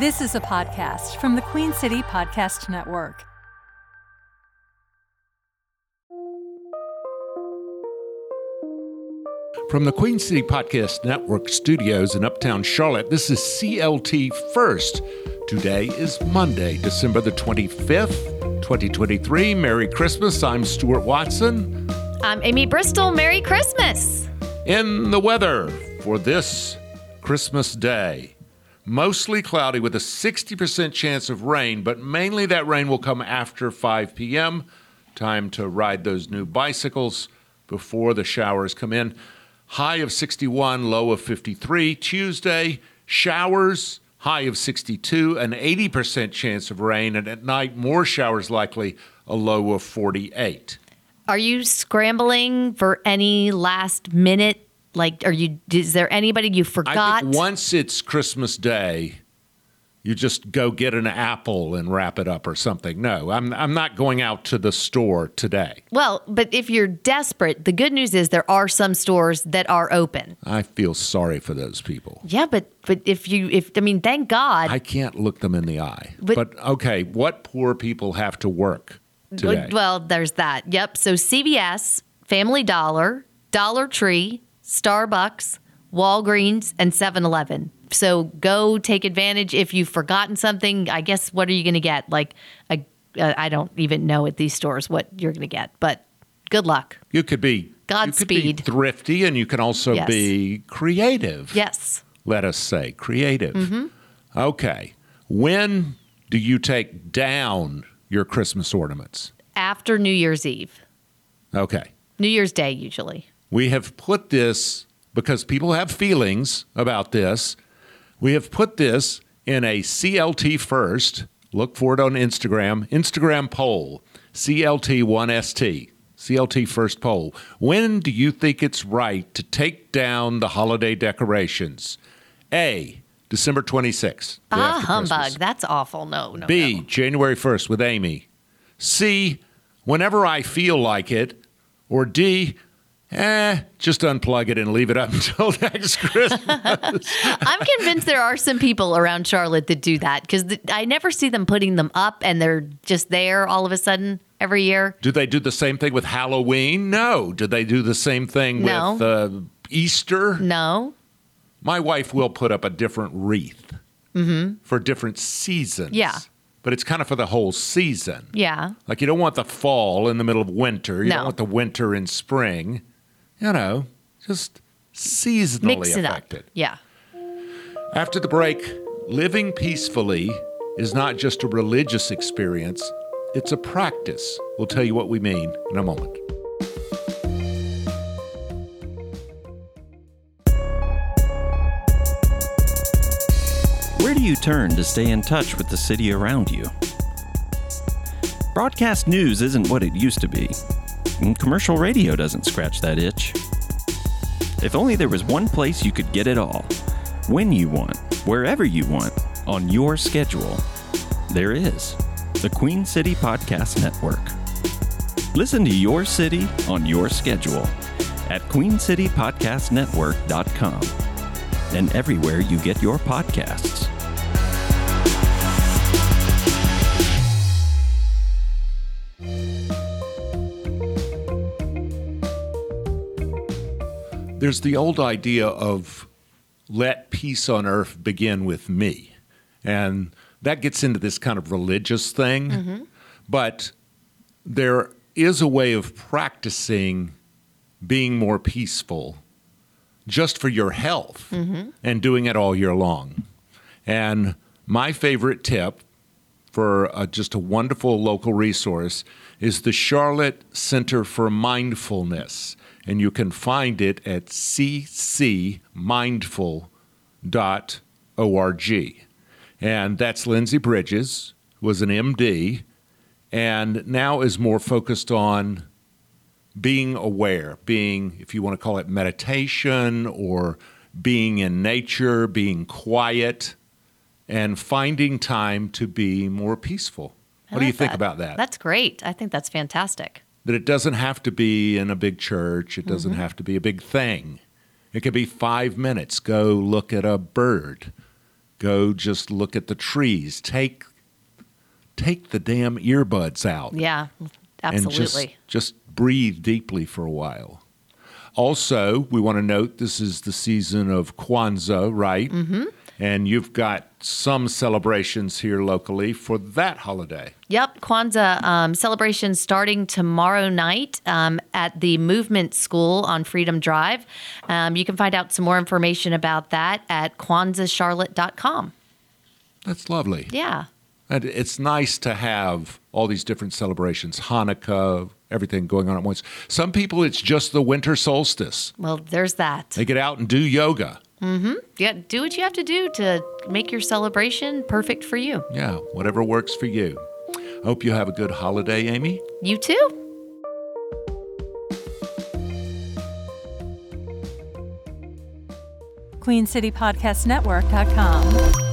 This is a podcast from the Queen City Podcast Network. From the Queen City Podcast Network studios in Uptown Charlotte, this is CLT First. Today is Monday, December the 25th, 2023. Merry Christmas. I'm Stuart Watson. I'm Amy Bristol. Merry Christmas. In the weather for this Christmas Day. Mostly cloudy with a 60% chance of rain, but mainly that rain will come after 5 p.m. Time to ride those new bicycles before the showers come in. High of 61, low of 53. Tuesday, showers, high of 62, an 80% chance of rain, and at night, more showers likely, a low of 48. Are you scrambling for any last minute? Like, are you? Is there anybody you I forgot? think once it's Christmas Day, you just go get an apple and wrap it up or something. No, I'm I'm not going out to the store today. well, but if you're desperate, the good news is there are some stores that are open. I feel sorry for those people. Yeah, but but if you if I mean, thank God. I can't look them in the eye. But, But- okay, what poor people have to work today? Well, there's that. Yep. So CVS, Family Dollar, Dollar Tree, Starbucks, Walgreens, and 7 Eleven. So go take advantage. If you've forgotten something, I guess what are you going to get? Like, a, uh, I don't even know at these stores what you're going to get, but good luck. you could be you could be Godspeed. thrifty, and you can also Yes. be creative. Yes. let us say, creative. Mm-hmm. Okay. When do you take down your Christmas ornaments? After New Year's Eve, Okay. New Year's Day, usually. We have put this because people have feelings about this. We have put this in a CLT first. Look for it on Instagram. Instagram poll CLT1ST. CLT first poll. When do you think it's right to take down the holiday decorations? A. December 26th. Ah, humbug. Christmas. That's awful. No, no. B, no. January 1st with Amy. C, whenever I feel like it. Or D, eh, just unplug it and leave it up until next Christmas. I'm convinced there are some people around Charlotte that do that because I never see them putting them up and they're just there all of a sudden every year. do they do the same thing with Halloween? No. Do they do the same thing No. with uh, Easter? No. My wife will put up a different wreath for different seasons. Mm-hmm. Yeah. But it's kind of for the whole season. Yeah. Like you don't want the fall in the middle of winter. You No. don't want the winter in spring. You know, just seasonally Mix it affected. up. Yeah. After the break, living peacefully is not just a religious experience, it's a practice. We'll tell you what we mean in a moment. Where do you turn to stay in touch with the city around you? Broadcast news isn't what it used to be. Commercial radio doesn't scratch that itch. If only there was one place you could get it all, when you want, wherever you want, on your schedule. There is the Queen City Podcast Network. Listen to your city on your schedule at queencitypodcastnetwork.com and everywhere you get your podcasts. There's the old idea of let peace on earth begin with me. And that gets into this kind of religious thing. But there is a way of practicing being more peaceful just for your health and doing it all year long. And my favorite tip for uh, just a wonderful local resource is the Charlotte Center for Mindfulness. And you can find it at ccmindful.org. And that's Lindsay Bridges, was an MD, and now is more focused on being aware, being, if you want to call it meditation or being in nature, being quiet, and finding time to be more peaceful. I What do you like think about that? That's great. I think that's fantastic. That it doesn't have to be in a big church, it doesn't have to be a big thing. It could be five minutes. Go look at a bird, Go just look at the trees. Take take the damn earbuds out. Yeah, absolutely. And just, just breathe deeply for a while. Also, we want to note this is the season of Kwanzaa, right? Mm-hmm. And you've got some celebrations here locally for that holiday. Yep, Kwanzaa um, celebration starting tomorrow night um, at the Movement School on Freedom Drive. Um, you can find out some more information about that at kwanzaacharlotte.com. That's lovely. Yeah. And it's nice to have all these different celebrations, Hanukkah, everything going on at once. Some people, it's just the winter solstice. Well, there's that. They get out and do yoga. Mm-hmm. Yeah, do what you have to do to make your celebration perfect for you. Yeah, whatever works for you. Hope you have a good holiday, Amy. You too. QueenCityPodcastNetwork.com.